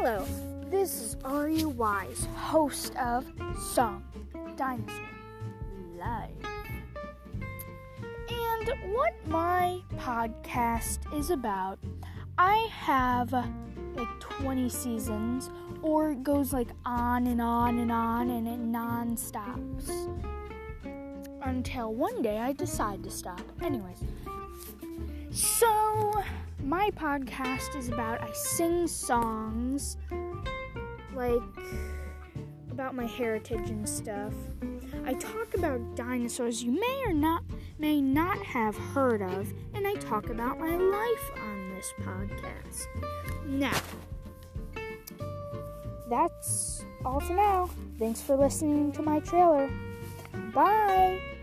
Hello, this is Ari Wise, host of Song Dinosaur Live. And what my podcast is about, I have like 20 seasons, or it goes like on and on and on, and it non stops until one day I decide to stop. Anyways, so my podcast is about I sing songs like about my heritage and stuff. I talk about dinosaurs you may or not may not have heard of, and I talk about my life on this podcast. Now, that's all for now. Thanks for listening to my trailer. Bye.